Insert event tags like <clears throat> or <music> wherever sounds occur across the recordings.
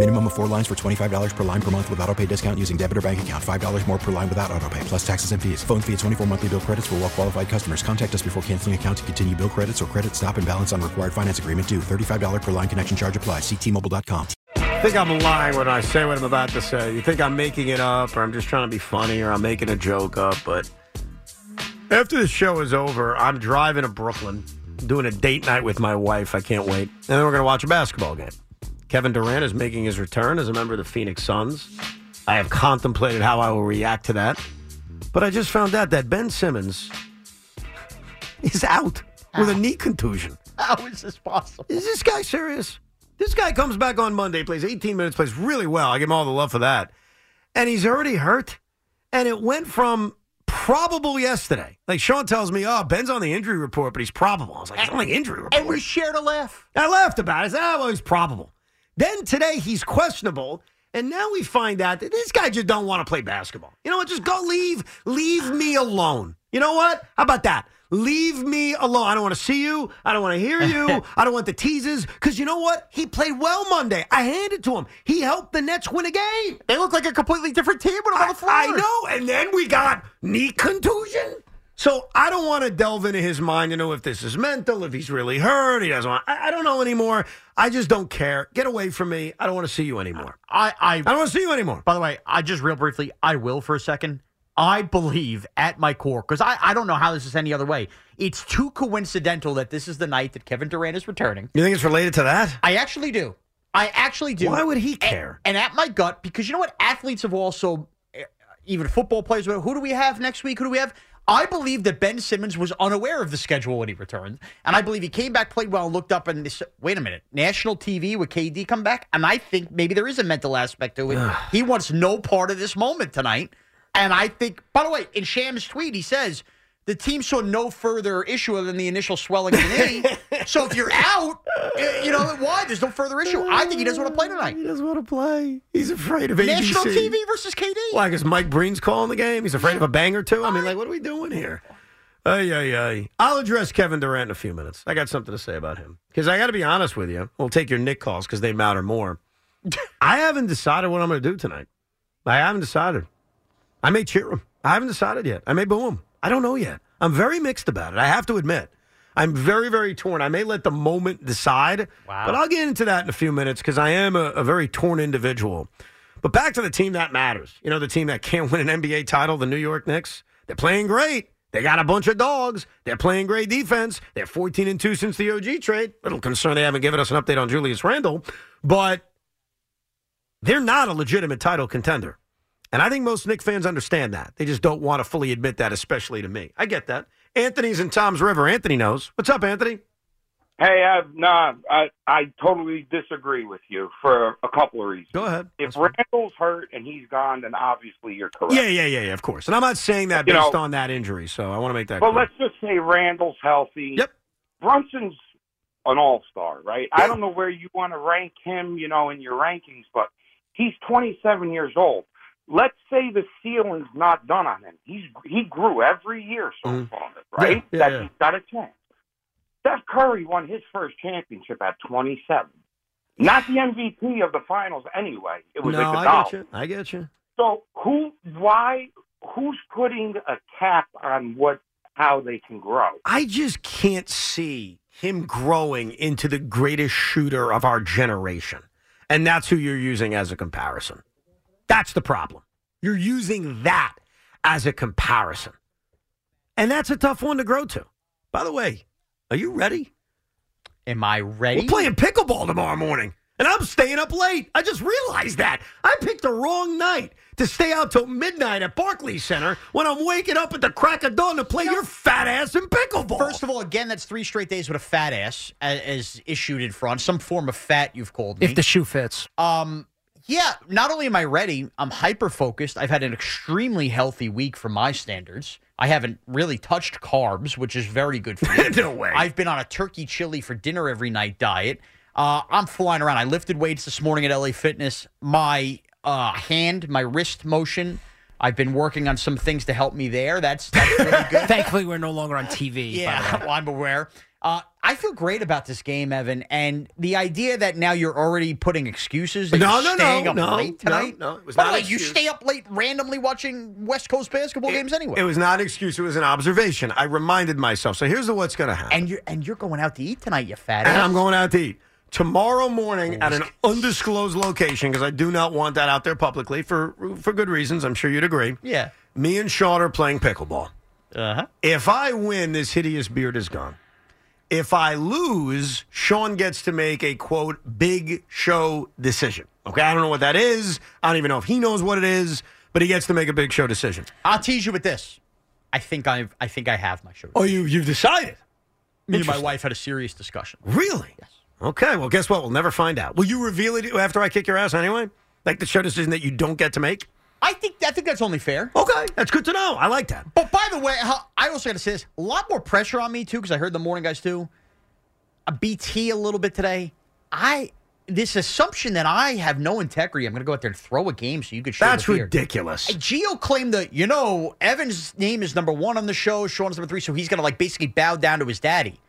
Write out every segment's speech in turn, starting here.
Minimum of four lines for $25 per line per month with auto pay discount using debit or bank account. $5 more per line without auto pay, plus taxes and fees. Phone fee at 24 monthly bill credits for well qualified customers. Contact us before canceling account to continue bill credits or credit stop and balance on required finance agreement due. $35 per line connection charge applies. Ctmobile.com. I think I'm lying when I say what I'm about to say. You think I'm making it up, or I'm just trying to be funny, or I'm making a joke up. But after the show is over, I'm driving to Brooklyn, doing a date night with my wife. I can't wait. And then we're going to watch a basketball game. Kevin Durant is making his return as a member of the Phoenix Suns. I have contemplated how I will react to that. But I just found out that Ben Simmons is out with a ah. knee contusion. How is this possible? Is this guy serious? This guy comes back on Monday, plays 18 minutes, plays really well. I give him all the love for that. And he's already hurt. And it went from probable yesterday. Like Shaun tells me, oh, Ben's on the injury report, but he's probable. I was like, he's on the injury report. And we shared a laugh. I laughed about it. I said, oh, well, he's probable. Then today he's questionable. And now we find out that this guy just don't want to play basketball. You know what? Just go leave, leave me alone. You know what? How about that? Leave me alone. I don't want to see you. I don't want to hear <laughs> you. I don't want the teases. Because you know what? He played well Monday. I handed to him. He helped the Nets win a game. They look like a completely different team with I'm the floor. I know. And then we got knee contusion. So I don't want to delve into his mind to know if this is mental, if he's really hurt. He doesn't want. I, I don't know anymore. I just don't care. Get away from me. I don't want to see you anymore. I, I, I don't want to see you anymore. By the way, I just real briefly, I will for a second. I believe at my core, because I, I don't know how this is any other way. It's too coincidental that this is the night that Kevin Durant is returning. You think it's related to that? I actually do. I actually do. Why would he care? And, and at my gut, because you know what? Athletes have also, eh, even football players, who do we have next week? Who do we have? I believe that Ben Simmons was unaware of the schedule when he returned. And I believe he came back, played well, and looked up and said, wait a minute, national TV with KD come back? And I think maybe there is a mental aspect to it. he wants no part of this moment tonight. And I think, by the way, in Shams' tweet, he says the team saw no further issue other than the initial swelling of the knee. so if you're out, eh, you know, why? There's no further issue. I think he doesn't want to play tonight. He doesn't want to play. He's afraid of ABC. National TV versus KD. Why? Because Mike Breen's calling the game. He's afraid of a bang or two. I mean, like, what are we doing here? Ay, ay, ay. I'll address Kevin Durant in a few minutes. I got something to say about him. Because I got to be honest with you. We'll take your Knick calls because they matter more. <laughs> I haven't decided what I'm going to do tonight. I haven't decided. I may cheer him. I haven't decided yet. I may boo him. I don't know yet. I'm very mixed about it. I have to admit. I'm very, very torn. I may let the moment decide, Wow. but I'll get into that in a few minutes because I am a, a very torn individual. But back to the team that matters. You know, the team that can't win an NBA title, the New York Knicks. They're playing great. They got a bunch of dogs. They're playing great defense. They're 14 and 2 since the OG trade. Little concern they haven't given us an update on Julius Randle, but they're not a legitimate title contender. And I think most Knick fans understand that. They just don't want to fully admit that, especially to me. I get that. Anthony's in Toms River. Anthony knows. What's up, Anthony? Hey, uh, nah, I I totally disagree with you for a couple of reasons. Go ahead. If Randle's hurt and he's gone, then obviously you're correct. Yeah, yeah, yeah, yeah, of course. And I'm not saying that You based know- on that injury, so I want to make that But clear. let's just say Randle's healthy. Yep. Brunson's an all star, right? I don't know where you want to rank him, you know, in your rankings, but he's 27 years old. Let's say the ceiling's not done on him. He's he grew every year so mm-hmm. far, right? Yeah, yeah, that yeah. he's got a chance. Steph Curry won his first championship at 27. Not the MVP of the finals anyway. It was no, like I get you. I get you. So who, why, who's putting a cap on what, how they can grow? I just can't see him growing into the greatest shooter of our generation. And that's who you're using as a comparison. That's the problem. You're using that as a comparison. And that's a tough one to grow to. By the way, are you ready? Am I ready? We're playing pickleball tomorrow morning. and I'm staying up late. I just realized that. I picked the wrong night to stay out till midnight at Barclays Center when I'm waking up at the crack of dawn to play your fat ass in pickleball. First of all, again, that's three straight days with a fat ass as, as issued in front. Some form of fat, you've called me. If the shoe fits. Um, yeah, not only am I ready, I'm hyper focused. I've had an extremely healthy week for my standards. I haven't really touched carbs, which is very good for <laughs> me. no way. I've been on a turkey chili for dinner every night diet. Uh, I'm flying around. I lifted weights this morning at LA Fitness. My uh, hand, my wrist motion. I've been working on some things to help me there. That's, that's really <laughs> good. Thankfully, we're no longer on TV. Yeah, <laughs> well, I'm aware. Uh, I feel great about this game, Evan, and the idea that now you're already putting excuses. No, no, no, no, late no, tonight. no, it was By not the way, you stay up late randomly watching West Coast basketball games anyway. It was not an excuse. It was an observation. I reminded myself. So here's the what's going to happen. and you're and you're going out to eat tonight, you fat And ass. I'm going out to eat tomorrow morning at an undisclosed location because I do not want that out there publicly for for good reasons. I'm sure you'd agree. Yeah. Me and Shaun are playing pickleball. Uh huh. If I win, this hideous beard is gone. If I lose, Shaun gets to make a quote big show decision. Okay, I don't know what that is. I don't even know if he knows what it is, but he gets to make a big show decision. I'll tease you with this. I think I've I think I have my show. Oh, you you've decided. Me and my interesting. wife had a serious discussion. Really? Yes. Okay. Well, guess what? We'll never find out. Will you reveal it after I kick your ass anyway? Like the show decision that you don't get to make? I think I think that's only fair. Okay. That's good to know. I like that. But by the way, I also got to say this: a lot more pressure on me too, because I heard the morning guys too. A BT a little bit today. I this assumption that I have no integrity. I'm going to go out there and throw a game so you could show That's ridiculous. Gio claimed that you know Evan's name is number one on the show, Shaun's number three, so he's going to like basically bow down to his daddy.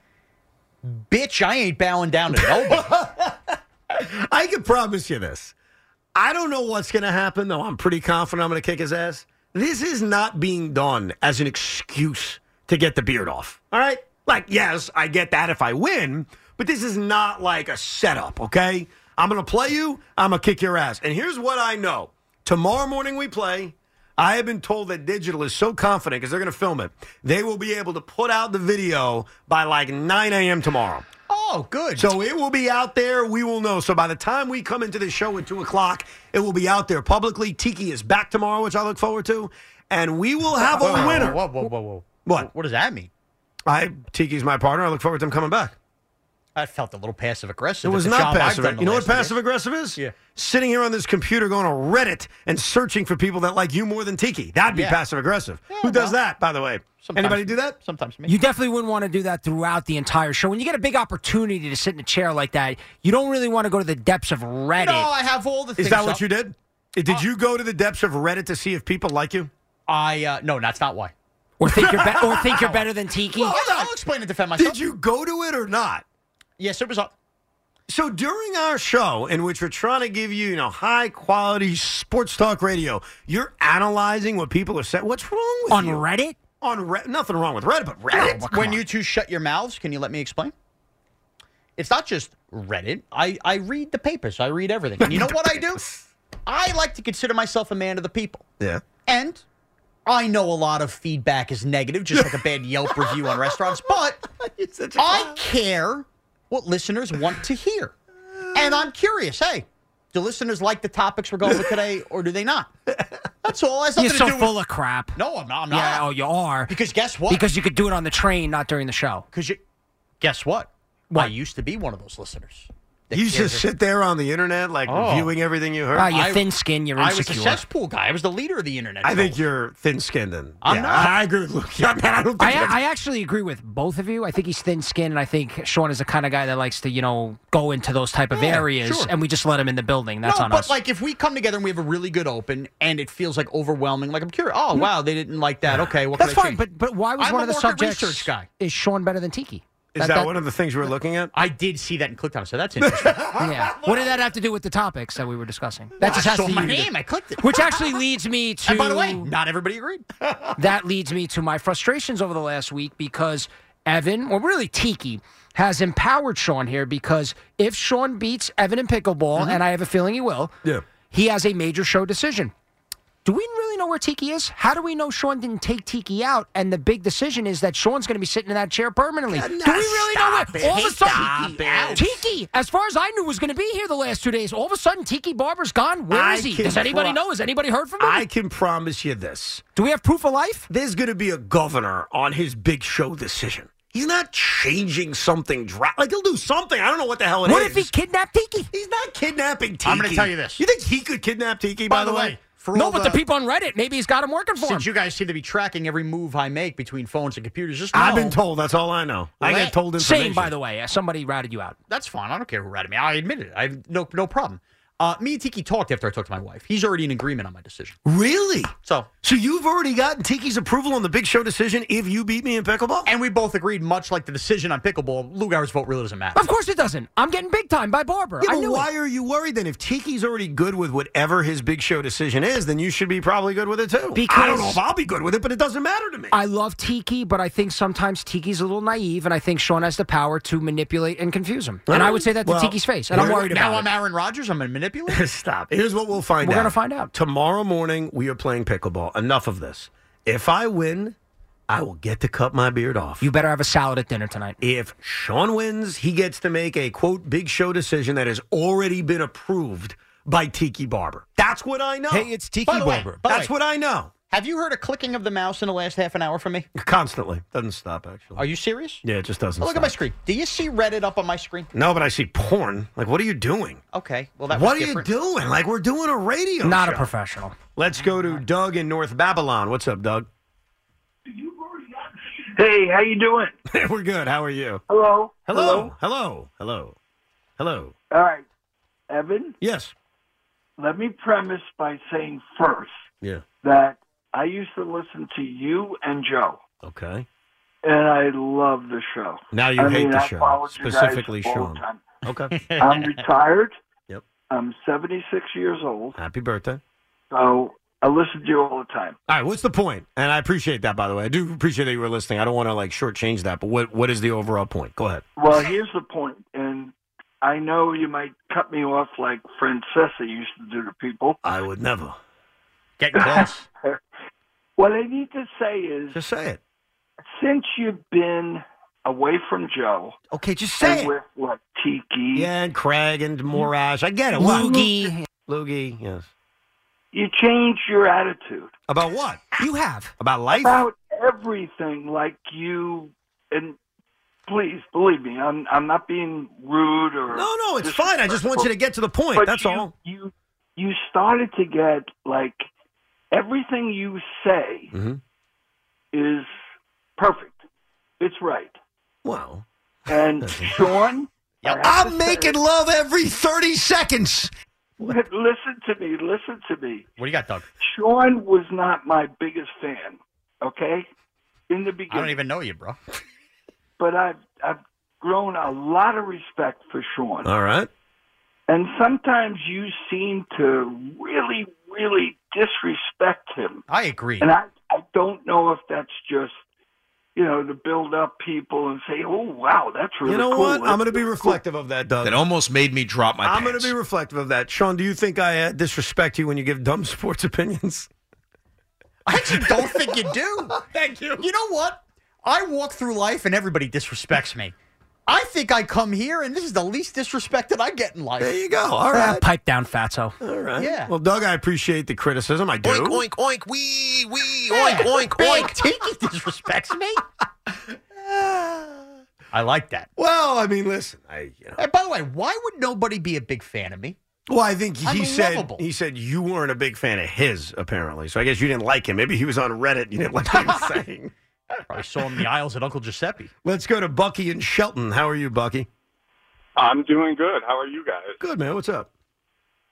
Bitch, I ain't bowing down to nobody. <laughs> I can promise you this. I don't know what's going to happen, though. I'm pretty confident I'm going to kick his ass. This is not being done as an excuse to get the beard off. All right? Like, yes, I get that if I win, but this is not like a setup, okay? I'm going to play you, I'm going to kick your ass. And here's what I know tomorrow morning we play. I have been told that digital is so confident because they're going to film it. They will be able to put out the video by like 9 a.m. tomorrow. oh, good. So it will be out there. We will know. So by the time we come into the show at 2 o'clock, it will be out there publicly. Tiki is back tomorrow, which I look forward to. And we will have a winner. Whoa, whoa, whoa, whoa. What? What does that mean? I Tiki's my partner. I look forward to him coming back. I felt a little passive aggressive. It was not passive. You know what passive years. aggressive is? Yeah. Sitting here on this computer going to Reddit and searching for people that like you more than Tiki. That'd be Yeah. passive aggressive. Yeah, Who does that, by the way? sometimes- Anybody do that? Sometimes me. You definitely wouldn't want to do that throughout the entire show. When you get a big opportunity to sit in a chair like that, you don't really want to go to the depths of Reddit. no, I have all the things. Is that what you did? Did you go to the depths of Reddit to see if people like you? I uh, no, that's not why. Or think you're be- or think you're <laughs> better than Tiki. Yes, I'll explain and defend myself. Did you go to it or not? Yes, it was up. So during our show, in which we're trying to give you, you know, high quality sports talk radio, you're analyzing what people are saying. What's wrong with on you? Reddit. On Reddit, nothing wrong with Reddit, but Reddit. when you two shut your mouths, can you let me explain? It's not just Reddit. I, I read the papers. I read everything. <laughs> And you know what I do? I like to consider myself a man of the people. yeah. And I know a lot of feedback is negative, just like a bad Yelp review on restaurants, but <laughs> I care what listeners want to hear. And I'm curious, hey, do listeners like the topics we're going with today or do they not? That's all. It has You're so to do full with, of crap. No, I'm not. I'm not. Yeah, oh, you are. Because guess what? Because you could do it on the train, not during the show. Because you, guess what? I used to be one of those listeners. That You cares just sit there on the internet, like Oh. reviewing everything you heard. Ah, you're I- thin skinned. You're insecure. I was a insecure. cesspool guy. I was the leader of the internet. I think you're thin skinned and I'm yeah, not. I agree with Luke. Yeah, man, I don't think I, I actually agree with both of you. I think he's thin skinned, and I think Shaun is the kind of guy that likes to, you know, go into those type of Yeah, areas, sure. and we just let him in the building. That's no, on but us. But like if we come together and we have a really good open, and it feels like overwhelming. Like I'm curious. Oh wow, they didn't like that. Okay, well, That's can I fine, change? but but why was I'm one of the market subjects? research guy. Is Shaun better than Tiki? Is that, one of the things you were looking at? I did see that and clicked on it, so that's interesting. <laughs> Yeah. <laughs> What did that have to do with the topics that we were discussing? That just I has saw to my do- name. I clicked it. Which actually leads me to. <laughs> And by the way, not everybody agreed. that leads me to my frustrations over the last week because Evan, or really Tiki, has empowered Shaun here because if Shaun beats Evan in pickleball, mm-hmm. and I have a feeling he will, Yeah. he has a major show decision. Do we really know where Tiki is? How do we know Shaun didn't take Tiki out? And the big decision is that Shaun's going to be sitting in that chair permanently. do we really know stop where? it. All of a Stop sudden, it. Tiki, as far as I knew, was going to be here the last two days. All of a sudden, Tiki Barber's gone. Where I is he? Does anybody pro- know? Has anybody heard from him? I can promise you this. do we have proof of life? There's going to be a governor on his big show decision. He's not changing something. Dra- like he'll do something. I don't know what the hell it is. What if he kidnapped Tiki? He's not kidnapping Tiki. I'm gonna tell you this. You think he could kidnap Tiki? By, By the way, for No, all but the people on Reddit, maybe he's got him working for him. since you guys seem to be tracking every move I make between phones and computers, just know I've been told. That's all I know. I Let- get told information. Same, by the way. Uh, Somebody routed you out. That's fine. I don't care who routed me. I admit it. I have no no problem. Uh, me and Tiki talked after I talked to my wife. He's already in agreement on my decision. Really? So, So you've already gotten Tiki's approval on the Big Show decision if you beat me in pickleball? and we both agreed, much like the decision on pickleball, Lugar's vote really doesn't matter. Of course it doesn't. I'm getting big time by Barber. Yeah, I but knew why it. are you worried then? If Tiki's already good with whatever his Big Show decision is, then you should be probably good with it too. Because I don't Because- know if I'll be good with it, but it doesn't matter to me. I love Tiki, but I think sometimes Tiki's a little naive, and I think Shaun has the power to manipulate and confuse him. And I would say that to Well, Tiki's face, and I'm we're- worried now I'm. Aaron Rodgers. I'm going to manipulate. <laughs> Stop. Here's what we'll find We're out. gonna find out. Tomorrow morning, we are playing pickleball. Enough of this. If I win, I will get to cut my beard off. You better have a salad at dinner tonight. if Shaun wins, he gets to make a quote big show decision that has already been approved by Tiki Barber. That's what I know. Hey, it's Tiki way- Barber. by That's way, what I know. Have you heard a clicking of the mouse in the last half an hour from me? Constantly. Doesn't stop, actually. Are you serious? yeah, it just doesn't Oh, look stop. at my screen. Do you see Reddit up on my screen? No, but I see porn. Like, what are you doing? Okay. Well, that What are different. you doing? Like, we're doing a radio Not a professional. Let's go to Doug in North Babylon. What's up, Doug? Hey, how you doing? <laughs> we're good. How are you? Hello. Hello. Hello. Hello. Hello. All right, Evan. Yes. Let me premise by saying first Yeah. that I used to listen to you and Joe, Okay. and I love the show. Now you I hate mean, the I show, followed you guys specifically all Shaun. Okay. <laughs> I'm retired. Yep. I'm 76 years old, Happy birthday. so I listen to you all the time. All right, what's the point? And I appreciate that, by the way. I do appreciate that you were listening. I don't want to like shortchange that, but what what is the overall point? Go ahead. Well, here's the point, and I know you might cut me off like Francesa used to do to people. I would never. Getting <laughs> close. What I need to say is, Just say it. since you've been away from Joe, Okay, just say and it. with what Tiki, Yeah, and Craig and Morash. I get it. What? Loogie. Loogie, yes. you changed your attitude About what? You have. About life? about everything. Like you, and please believe me, I'm I'm not being rude or no, no, it's fine. I just want you to get to the point. But That's you, all. You you started to get like everything you say Mm-hmm. is perfect. It's right. Well, And Shaun, <laughs> I have I'm making say- love every 30 seconds. <laughs> Listen to me. Listen to me. What do you got, Doug? Shaun was not my biggest fan. Okay, in the beginning, I don't even know you, bro. <laughs> but I've I've grown a lot of respect for Shaun. All right. And sometimes you seem to really, really disrespect him. I agree. And I, I don't know if that's just, you know, to build up people and say, oh, wow, that's really You know cool. what? I'm going to be reflective of that, Doug. That almost made me drop my I'm going to be reflective of that. Shaun, do you think I uh, disrespect you when you give dumb <laughs> sports opinions? I actually don't think you do. <laughs> Thank you. You know what? I walk through life and everybody disrespects me. I think I come here and this is the least disrespected I get in life. There you go. All Ah, pipe down, fatso. All right. Yeah. Well, Doug, I appreciate the criticism. I do. Oink, oink, oink, wee, wee, Yeah, oink, oink, Big oink. Tiki disrespects me. <laughs> I like that. Well, I mean, listen. I, you know. And by the way, why would nobody be a big fan of me? Well, I think he I'm said lovable. he said you weren't a big fan of his apparently. So I guess you didn't like him. Maybe he was on Reddit. You didn't like what he was <laughs> saying. Probably saw him in the aisles at Uncle Giuseppe. Let's go to Bucky and Shelton. How are you, Bucky? I'm doing good. How are you guys? Good, man. What's up?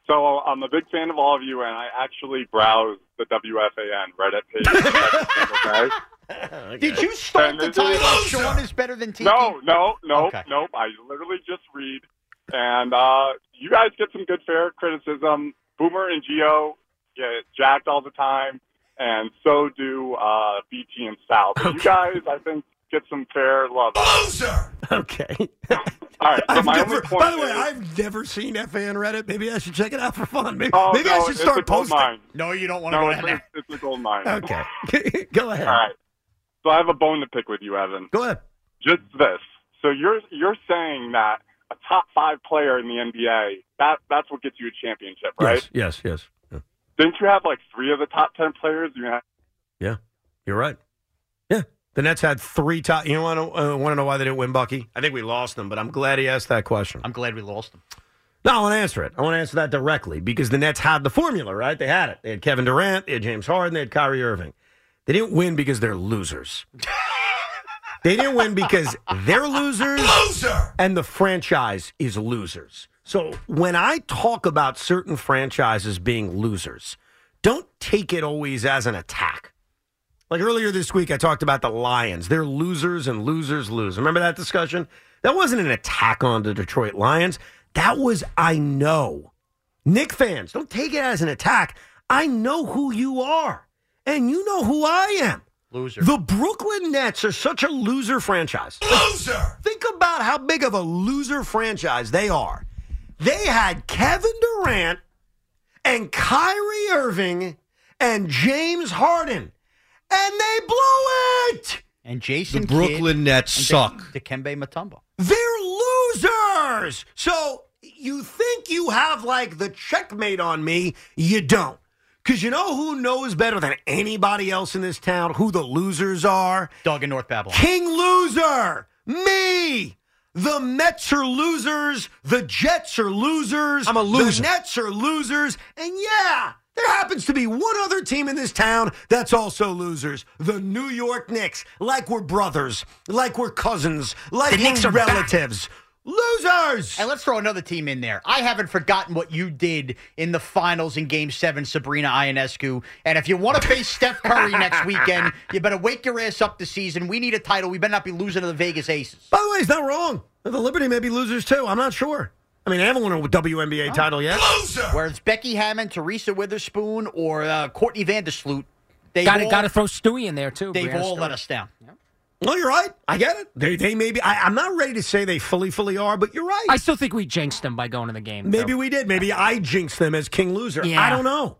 So I'm a big fan of all of you, and I actually browse the WFAN Reddit page. <laughs> okay? Did you start And the this title? is- Shaun is better than Tiki. No, no, no, Okay. nope. I literally just read, and uh, you guys get some good fair criticism. Boomer and Gio get jacked all the time, and so do uh, BT and Sal. But you guys, I think, get some fair love. Loser. Okay. <laughs> All right. So my never, only point by the way, I've never seen FAN Reddit. Maybe I should check it out for fun. Maybe, Oh, maybe no, I should start posting. mine. No, you don't want to No, go it's down there. a, it's a gold mine. Okay, <laughs> go ahead. All right. So I have a bone to pick with you, Evan. Go ahead. Just this. So you're you're saying that a top five player in the NBA that that's what gets you a championship, right? Yes, yes, yes. Didn't you have like three of the top ten players? You had Yeah, you're right. Yeah, the Nets had three top. You want to uh, want to know why they didn't win, Bucky? I think we lost them, but I'm glad he asked that question. I'm glad we lost them. No, I want to answer it. I want to answer that directly because the Nets had the formula, right? They had it. They had Kevin Durant, they had James Harden, they had Kyrie Irving. They didn't win because they're losers. <laughs> they didn't win because they're losers. Loser! And the franchise is losers. So when I talk about certain franchises being losers, don't take it always as an attack. Like earlier this week, I talked about the Lions. They're losers and losers lose. Remember that discussion? That wasn't an attack on the Detroit Lions. That was, I know. Knick fans, don't take it as an attack. I know who you are, and you know who I am. Loser. The Brooklyn Nets are such a loser franchise. Loser! Think about how big of a loser franchise they are. They had Kevin Durant and Kyrie Irving and James Harden, and they blew it. And Jason The Brooklyn Kidd Nets and suck. Di- Dikembe Mutombo. They're losers. So you think you have like the checkmate on me? You don't. Because you know who knows better than anybody else in this town who the losers are? Doug in North Babylon. King Loser. Me. The Mets are losers. The Jets are losers. I'm a loser. The Nets are losers. And yeah, there happens to be one other team in this town that's also losers. The New York Knicks. Like we're brothers. Like we're cousins. Like The Knicks we're are back. Relatives. Losers. And let's throw another team in there. I haven't forgotten what you did in the finals in Game Seven, Sabrina Ionescu. And if you want to face Steph Curry <laughs> next weekend, you better wake your ass up this season. We need a title. We better not be losing to the Vegas Aces. By the way, he's not wrong. The Liberty may be losers too. I'm not sure. I mean, they haven't won a WNBA title yet. Whether it's Becky Hammon, Teresa Weatherspoon, or uh, Courtney Vandersloot, they've Got to got to throw Stewie in there too. they've Breanna all Stewie. let us down. Well, you're right. I get it. They, they may be. I, I'm not ready to say they fully, fully are, but you're right. I still think we jinxed them by going to the game. Maybe though. we did. Maybe I jinxed them as king loser. Yeah. I don't know.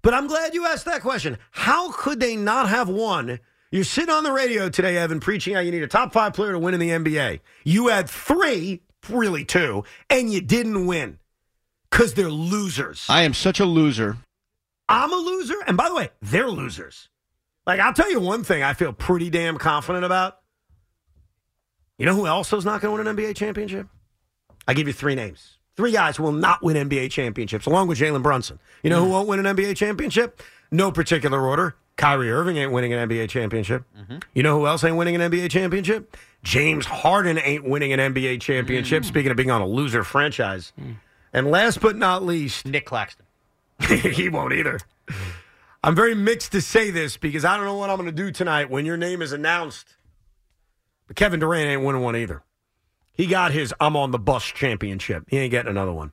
But I'm glad you asked that question. How could they not have won? You're sitting on the radio today, Evan, preaching how you need a top five player to win in the NBA. You had three, really two, and you didn't win because they're losers. I am such a loser. I'm a loser. And by the way, they're losers. Like, I'll tell you one thing I feel pretty damn confident about. You know who else is not going to win an NBA championship? I give you three names. Three guys who will not win NBA championships, along with Jalen Brunson. You know who mm. won't win an NBA championship? No particular order. Kyrie Irving ain't winning an NBA championship. Mm-hmm. You know who else ain't winning an NBA championship? James Harden ain't winning an NBA championship. Mm. Speaking of being on a loser franchise. Mm. And last but not least, Nic Claxton. <laughs> he won't either. I'm very mixed to say this because I don't know what I'm going to do tonight when your name is announced. But Kevin Durant ain't winning one either. He got his I'm on the bus championship. He ain't getting another one.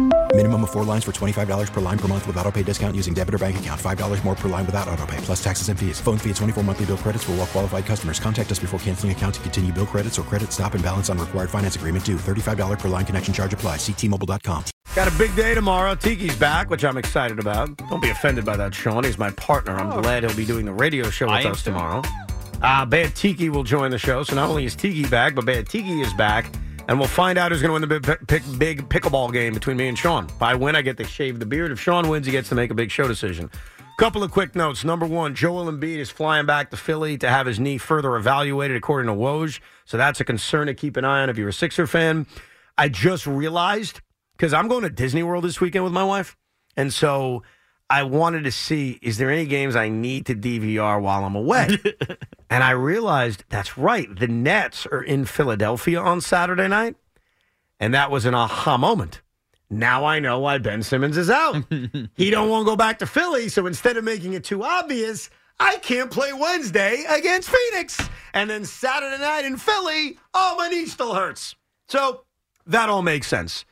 Minimum of four lines for $25 per line per month with auto pay discount using debit or bank account. $5 more per line without auto pay, plus taxes and fees. Phone fee at 24 monthly bill credits for all well qualified customers. Contact us before canceling account to continue bill credits or credit stop and balance on required finance agreement due. $35 per line connection charge apply. Ctmobile.com. Got a big day tomorrow. Tiki's back, which I'm excited about. Don't be offended by that, Shaun. He's my partner. I'm glad he'll be doing the radio show with am us tomorrow. Uh, Bad Tiki will join the show. So not only is Tiki back, but Bad Tiki is back. And we'll find out who's going to win the big, big pickleball game between me and Shaun. If I win, I get to shave the beard. If Shaun wins, he gets to make a big show decision. Couple of quick notes. Number one, Joel Embiid is flying back to Philly to have his knee further evaluated, according to Woj. So that's a concern to keep an eye on if you're a Sixer fan. I just realized because I'm going to Disney World this weekend with my wife, and so I wanted to see is there any games I need to DVR while I'm away, <laughs> and I realized that's right. The Nets are in Philadelphia on Saturday night, and that was an aha moment. Now I know why Ben Simmons is out. <laughs> he don't want to go back to Philly, so instead of making it too obvious, I can't play Wednesday against Phoenix. And then Saturday night in Philly, oh, my knee still hurts. So that all makes sense.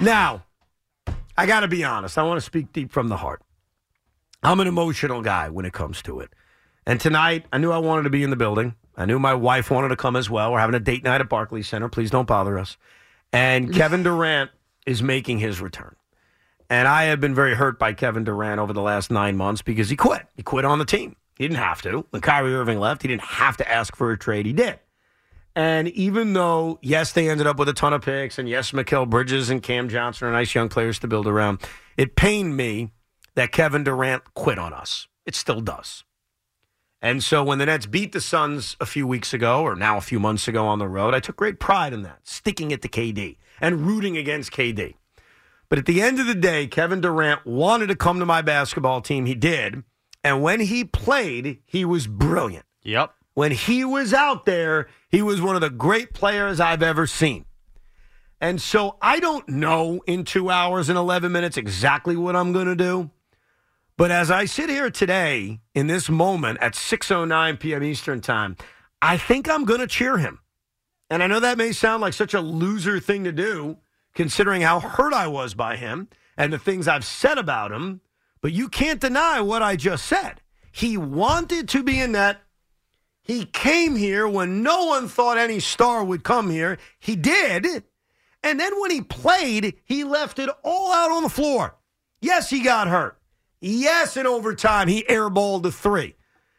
Now, I got to be honest. I want to speak deep from the heart. I'm an emotional guy when it comes to it. And tonight, I knew I wanted to be in the building. I knew my wife wanted to come as well. We're having a date night at Barclays Center. Please don't bother us. And <laughs> Kevin Durant is making his return. And I have been very hurt by Kevin Durant over the last nine months because he quit. He quit on the team. He didn't have to. When Kyrie Irving left, he didn't have to ask for a trade. He did. And even though, yes, they ended up with a ton of picks, and yes, Mikal Bridges and Cam Johnson are nice young players to build around, it pained me that Kevin Durant quit on us. It still does. And so when the Nets beat the Suns a few weeks ago, or now a few months ago on the road, I took great pride in that, sticking it to KD and rooting against KD. But at the end of the day, Kevin Durant wanted to come to my basketball team. He did. And when he played, he was brilliant. Yep. When he was out there, he was one of the great players I've ever seen. And so I don't know in two hours and 11 minutes exactly what I'm going to do. But as I sit here today in this moment at 6:09 p.m. Eastern Time, I think I'm going to cheer him. And I know that may sound like such a loser thing to do considering how hurt I was by him and the things I've said about him, but you can't deny what I just said. He wanted to be in net. He came here when no one thought any star would come here. He did. And then when he played, he left it all out on the floor. Yes, he got hurt. Yes, in overtime, he airballed the three.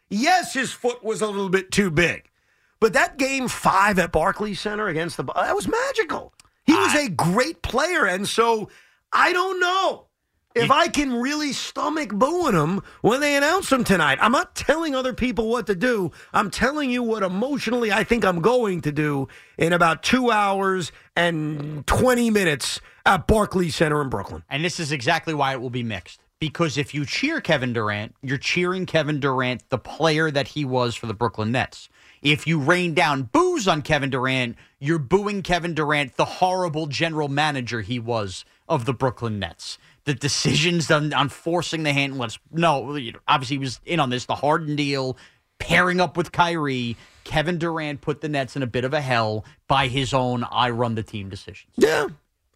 Yes, his foot was a little bit too big. But that game five at Barclays Center against the that was magical. He was a great player, and so I don't know if I can really stomach booing him when they announce him tonight. I'm not telling other people what to do. I'm telling you what emotionally I think I'm going to do in about two hours and 20 minutes at Barclays Center in Brooklyn. And this is exactly why it will be mixed. Because if you cheer Kevin Durant, you're cheering Kevin Durant, the player that he was for the Brooklyn Nets. If you rain down boos on Kevin Durant, you're booing Kevin Durant, the horrible general manager he was of the Brooklyn Nets. The decisions on, on forcing the hand, let's no, obviously he was in on this, the Harden deal, pairing up with Kyrie. Kevin Durant put the Nets in a bit of a hell by his own I run the team decisions. Yeah.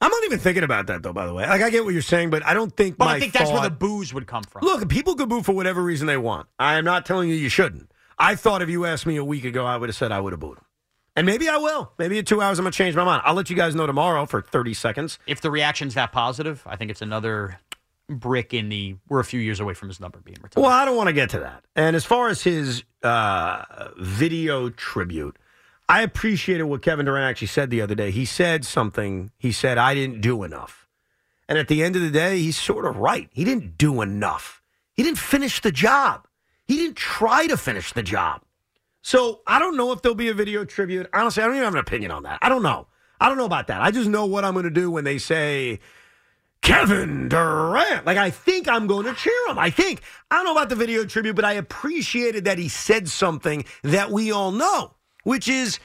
I'm not even thinking about that though. By the way, like I get what you're saying, but I don't think. But I think that's where the booze would come from. Look, people could boo for whatever reason they want. I am not telling you you shouldn't. I thought if you asked me a week ago, I would have said I would have booed him. And maybe I will. Maybe in two hours I'm going to change my mind. I'll let you guys know tomorrow for 30 seconds. If the reaction's that positive, I think it's another brick in the we're a few years away from his number being retired. Well, I don't want to get to that. And as far as his uh, video tribute, I appreciated what Kevin Durant actually said the other day. He said something. He said, I didn't do enough. And at the end of the day, he's sort of right. He didn't do enough. He didn't finish the job. He didn't try to finish the job. So I don't know if there'll be a video tribute. Honestly, I don't even have an opinion on that. I don't know. I don't know about that. I just know what I'm going to do when they say Kevin Durant. Like, I think I'm going to cheer him. I think. I don't know about the video tribute, but I appreciated that he said something that we all know, which is,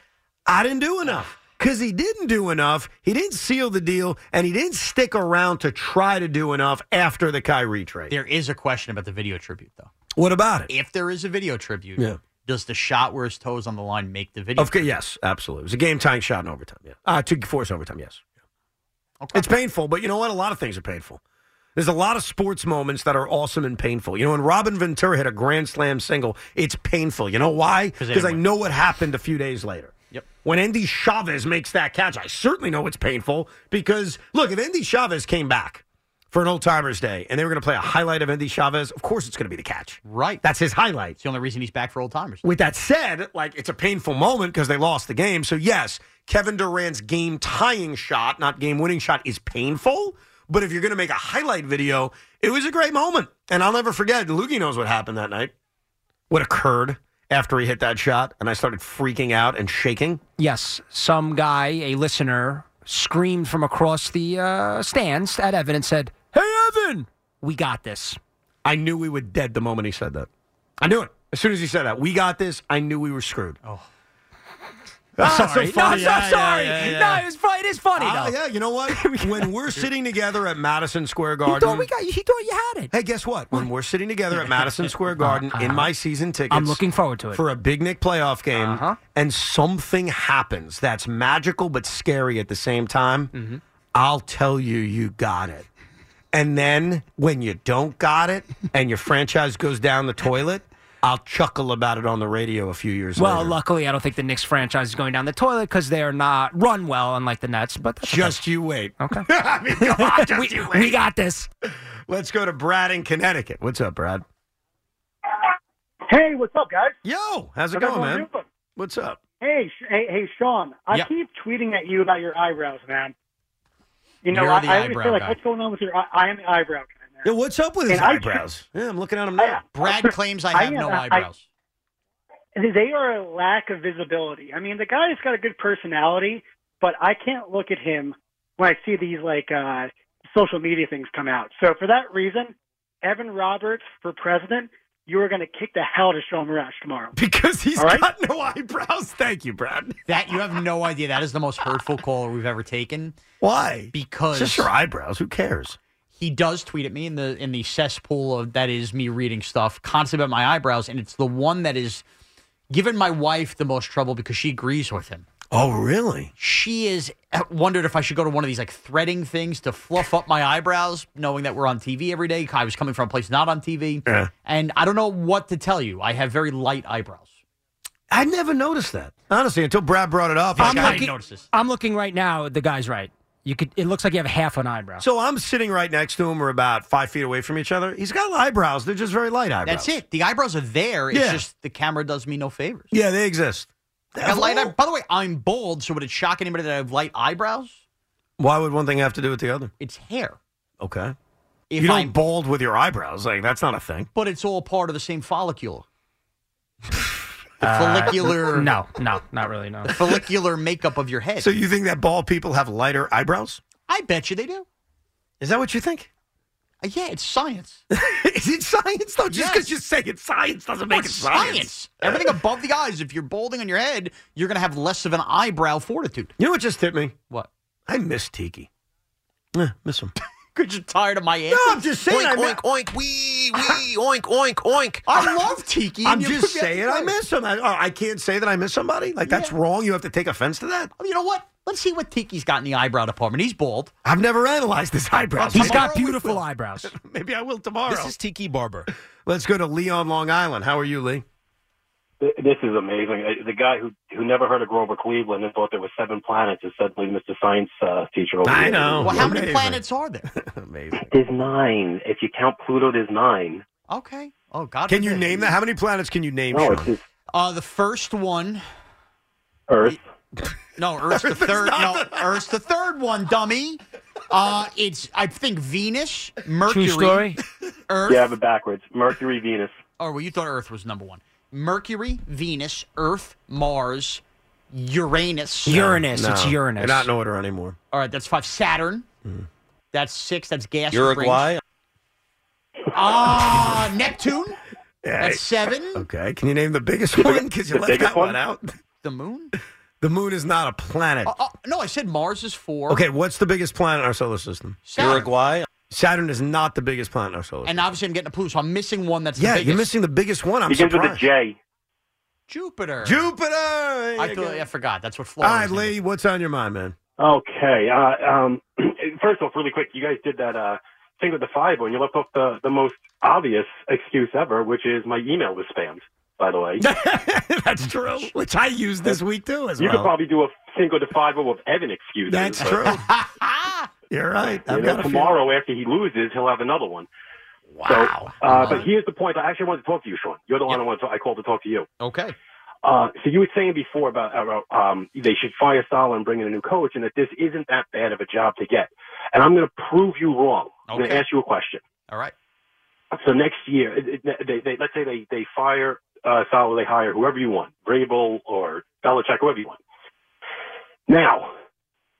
I didn't do enough. Because he didn't do enough. He didn't seal the deal, and he didn't stick around to try to do enough after the Kyrie trade. There is a question about the video tribute, though. What about it? If there is a video tribute, Yeah. does the shot where his toes on the line make the video? Okay, yes, absolutely. It was a game tying shot in overtime. Yeah, uh, to force overtime. Yes, Okay. it's painful, but you know what? A lot of things are painful. There's a lot of sports moments that are awesome and painful. You know, when Robin Ventura hit a grand slam single, it's painful. You know why? 'Cause Because I know what happened a few days later. Yep. When Endy Chavez makes that catch, I certainly know it's painful because look, if Endy Chavez came back for an old timers day and they were going to play a highlight of Endy Chavez, of course it's going to be the catch. Right. That's his highlight. It's the only reason he's back for old timers. With that said, like it's a painful moment because they lost the game. So yes, Kevin Durant's game tying shot, not game winning shot, is painful. But if you're going to make a highlight video, it was a great moment. And I'll never forget. Loogie knows what happened that night. What occurred after he hit that shot, and I started freaking out and shaking. Yes, some guy, a listener, screamed from across the uh, stands at Evan and said, "Hey, Evan, we got this." I knew we were dead the moment he said that. I knew it. As soon as he said that, we got this. I knew we were screwed. Oh. That's not so. No, Yeah, so yeah, sorry. yeah, yeah. No, it was funny. It is funny Ah, though. yeah, you know what? <laughs> when we're sitting together at Madison Square He Garden, thought we got. He thought you had it. Hey, guess what? When we're sitting together at <laughs> Madison Square Garden in my season tickets, Uh-huh. I'm looking forward to it. for a Big Knick playoff game, Uh-huh. and something happens that's magical but scary at the same time. Mm-hmm. I'll tell you, you got it. And then when you don't got it, and your franchise goes down the toilet, I'll chuckle about it on the radio a few years Well, later. luckily, I don't think the Knicks franchise is going down the toilet because they're not run well, unlike the Nets. But that's Just you wait. Okay. <laughs> I mean, come on, <laughs> just we, you wait. we got this. Let's go to Brad in Connecticut. What's up, Brad? Hey, what's up, guys? Yo, how's it How's going, man? doing? What's up? Hey, Sh- hey, hey, Shaun. I Yeah. keep tweeting at you about your eyebrows, man. You know, You're I, the I always eyebrow say, like, guy. what's going on with your? I, I am the eyebrow guy. Man. Yeah, what's up with his And I- eyebrows? yeah, I'm looking at him now. Brad <laughs> claims I have am, no I- eyebrows. They are a lack of visibility. I mean, the guy's got a good personality, but I can't look at him when I see these like uh social media things come out. So for that reason, Evan Roberts for president, you are going to kick the hell out of Shaun Morash tomorrow. <laughs> Because he's right? got no eyebrows. Thank you, Brad. <laughs> That you have no idea. That is the most hurtful caller we've ever taken. Why? Because It's just your eyebrows. Who cares? He does tweet at me in the in the cesspool of that is me reading stuff constantly about my eyebrows, and it's the one that is given my wife the most trouble because she agrees with him. Oh, really? She is uh, <laughs> wondered if I should go to one of these like threading things to fluff up my eyebrows, knowing that we're on TV every day. I was coming from a place not on TV, Yeah. and I don't know what to tell you. I have very light eyebrows. I never noticed that. Honestly, until Brad brought it up. I'm like, I- looking, I'm looking right now. The guy's right. You could. It looks like you have half an eyebrow. So I'm sitting right next to him. We're about five feet away from each other. He's got eyebrows. They're just very light eyebrows. That's it. The eyebrows are there. It's Yeah. just the camera does me no favors. Yeah, they exist. I got light eye- By the way, I'm bald, so would it shock anybody that I have light eyebrows? Why would one thing have to do with the other? It's hair. Okay. If you don't I'm- bald with your eyebrows. Like that's not a thing. But it's all part of the same follicle. <laughs> The Uh, follicular. no, no, not really. No. The follicular makeup of your head. So you think that bald people have lighter eyebrows? I bet you they do. Is that what you think? Uh, yeah, it's science. <laughs> Is it science though? Just because you say it's science doesn't make Well, it it's science. Everything above the eyes. If you're balding on your head, you're going to have less of an eyebrow fortitude. You know what just hit me? What? I miss Tiki. Yeah, miss him. <laughs> Because you're tired of my answer. No, I'm just saying. I Oink, mi- oink, oink, wee, wee, oink, oink, oink. I love Tiki. I'm just saying I miss him. I, oh, I can't say that I miss somebody. Like that's wrong. You have to take offense to that. Oh, You know what? Let's see what Tiki's got in the eyebrow department. He's bald. I've never analyzed his eyebrows. He's Maybe got beautiful eyebrows. <laughs> Maybe I will tomorrow. This is Tiki Barber. Let's go to Leon, Long Island. How are you, Lee? This is amazing. The guy who who never heard of Grover Cleveland and thought there were seven planets is suddenly Mr. Science uh, teacher. Over I here. know. Well, how many planets are there? <laughs> Amazing. There's nine. If you count Pluto, there's nine. Okay. Oh God. Can you forbid. name that? How many planets can you name? No, just Uh, the first one. Earth. <laughs> No, Earth's the Earth is third. not No, Earth's the third one, dummy. Uh, it's I think Venus, Mercury, True story. Earth. You have it backwards. Mercury, Venus. Oh, well, you thought Earth was number one. Mercury, Venus, Earth, Mars, Uranus. Uranus. It's No, Uranus. They're not in order anymore. All right, that's five. Saturn. That's six. That's gas. and Uruguay. rings. Ah, Neptune. Yeah. That's seven. Okay. Can you name the biggest one? Because you the left that one one? out. The moon. The moon is not a planet. Oh, oh, no, I said Mars is four. Okay, what's the biggest planet in our solar system? Saturn. Uruguay. Saturn is not the biggest planet in our solar system. And obviously, I'm getting a Pluto, so I'm missing one that's the yeah, biggest. you're missing the biggest one. I'm Begins with a surprised. J. Jupiter. Jupiter. There I you thought go. I forgot. That's what All Florida. right, is. Lee, what's on your mind, man? Okay. Uh, um, <clears throat> first off, really quick, you guys did that uh, thing with the five and you left off the, the most obvious excuse ever, which is my email was spammed. By the way, <laughs> That's true. Which I used this week too, as you well. could probably do a Cinco de Five with Evan excuses. That's but, true. <laughs> <laughs> You're right. You I've know, got a few. tomorrow after he loses, he'll have another one. Wow. So, uh, but here's the point. I actually wanted to talk to you, Shaun. You're the one I want to. I called to talk to you. Okay. Uh, so you were saying before about, about um, they should fire Salah and bring in a new coach, and that this isn't that bad of a job to get. And I'm going to prove you wrong. I'm going to ask you a question. All right. So next year, it- it- they, they, let's say they, they fire uh, Salah, they hire whoever you want, Vrabel or Belichick, whoever you want. Now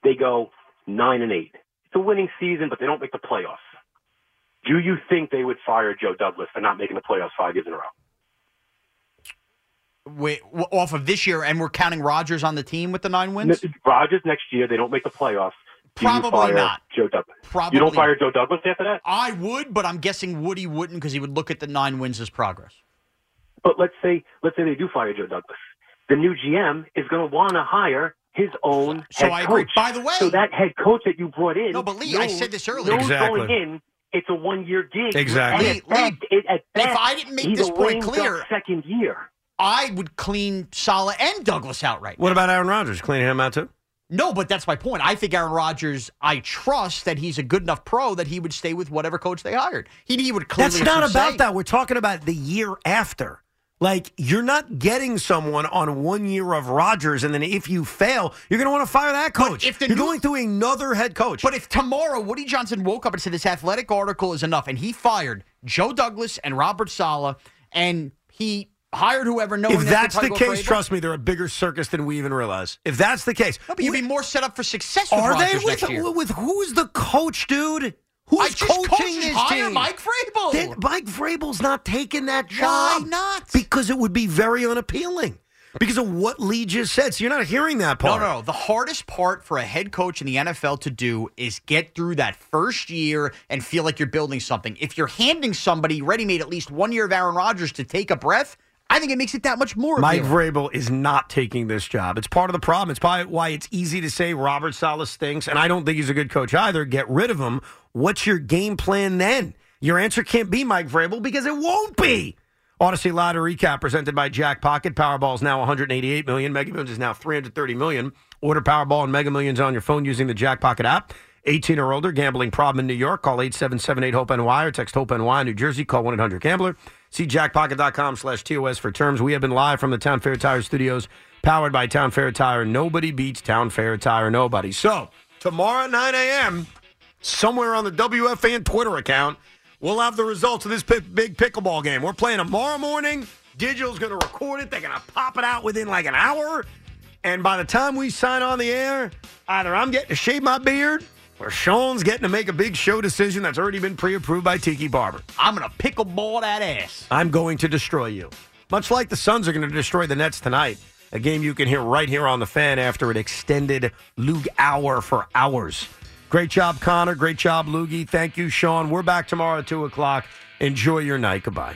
they go nine and eight. It's a winning season, but they don't make the playoffs. Do you think they would fire Joe Douglas for not making the playoffs five years in a row? Wait, off of this year, and we're counting Rodgers on the team with the nine wins. Rodgers next year, they don't make the playoffs. Do Probably not. Joe Douglas. Probably you don't fire. Joe Douglas after that. I would, but I'm guessing Woody wouldn't because he would look at the nine wins as progress. But let's say let's say they do fire Joe Douglas. The new GM is going to want to hire his own So head I agree. coach. By the way- so that head coach that you brought in, No, but Lee, I said this earlier. knows Exactly. going in, it's a one-year gig. Exactly. And at Lee, best, it, at if I didn't make this point clear- second year. I would clean Saleh and Douglas out right What about Aaron Rodgers? Cleaning him out too? No, but that's my point. I think Aaron Rodgers, I trust that he's a good enough pro that he would stay with whatever coach they hired. He, he would clearly That's not about say. that. We're talking about the year after. Like you're not getting someone on one year of Rodgers, and then if you fail, you're going to want to fire that coach. if the you're new- going through another head coach. But if tomorrow Woody Johnson woke up and said this athletic article is enough, and he fired Joe Douglas and Robert Saleh, and he hired whoever, knowing if that that's the case, trust me, they're a bigger circus than we even realize. If that's the case. No, but you'd be more set up for success. With are they with next year. with who's the coach, dude? Just coaching coached this hire team? Mike Vrabel. Then Mike Vrabel's not taking that job. Why not? Because it would be very unappealing. Because of what Lee just said. So you're not hearing that No, part. no, no. The hardest part for a head coach in the NFL to do is get through that first year and feel like you're building something. If you're handing somebody ready made at least one year of Aaron Rodgers to take a breath, I think it makes it that much more. Mike appealing. Vrabel is not taking this job. It's part of the problem. It's probably why it's easy to say Robert Saleh stinks, and I don't think he's a good coach either. Get rid of him. What's your game plan then? Your answer can't be Mike Vrabel because it won't be. Audacy Lottery Recap presented by Jackpocket. Powerball is now 188 million. Mega Millions is now 330 million. Order Powerball and Mega Millions on your phone using the Jackpocket app. 18 or older, gambling problem in New York. Call 877-8-HOPE-NY or text HOPE-NY. New Jersey, call 1-800-GAMBLER. See jackpocket.com slash TOS for terms. We have been live from the Town Fair Tire Studios, powered by Town Fair Tire. Nobody beats Town Fair Tire. Nobody. So, tomorrow at 9 a.m., somewhere on the WFAN Twitter account, we'll have the results of this big pickleball game. We're playing tomorrow morning. Digital's going to record it. They're going to pop it out within like an hour. And by the time we sign on the air, either I'm getting to shave my beard or Shaun's getting to make a big show decision that's already been pre approved by Tiki Barber. I'm going to pickleball that ass. I'm going to destroy you. Much like the Suns are going to destroy the Nets tonight. A game you can hear right here on the fan after an extended Lug hour for hours. Great job, Connor. Great job, Loogie. Thank you, Shaun. We're back tomorrow at 2 o'clock. Enjoy your night. Goodbye.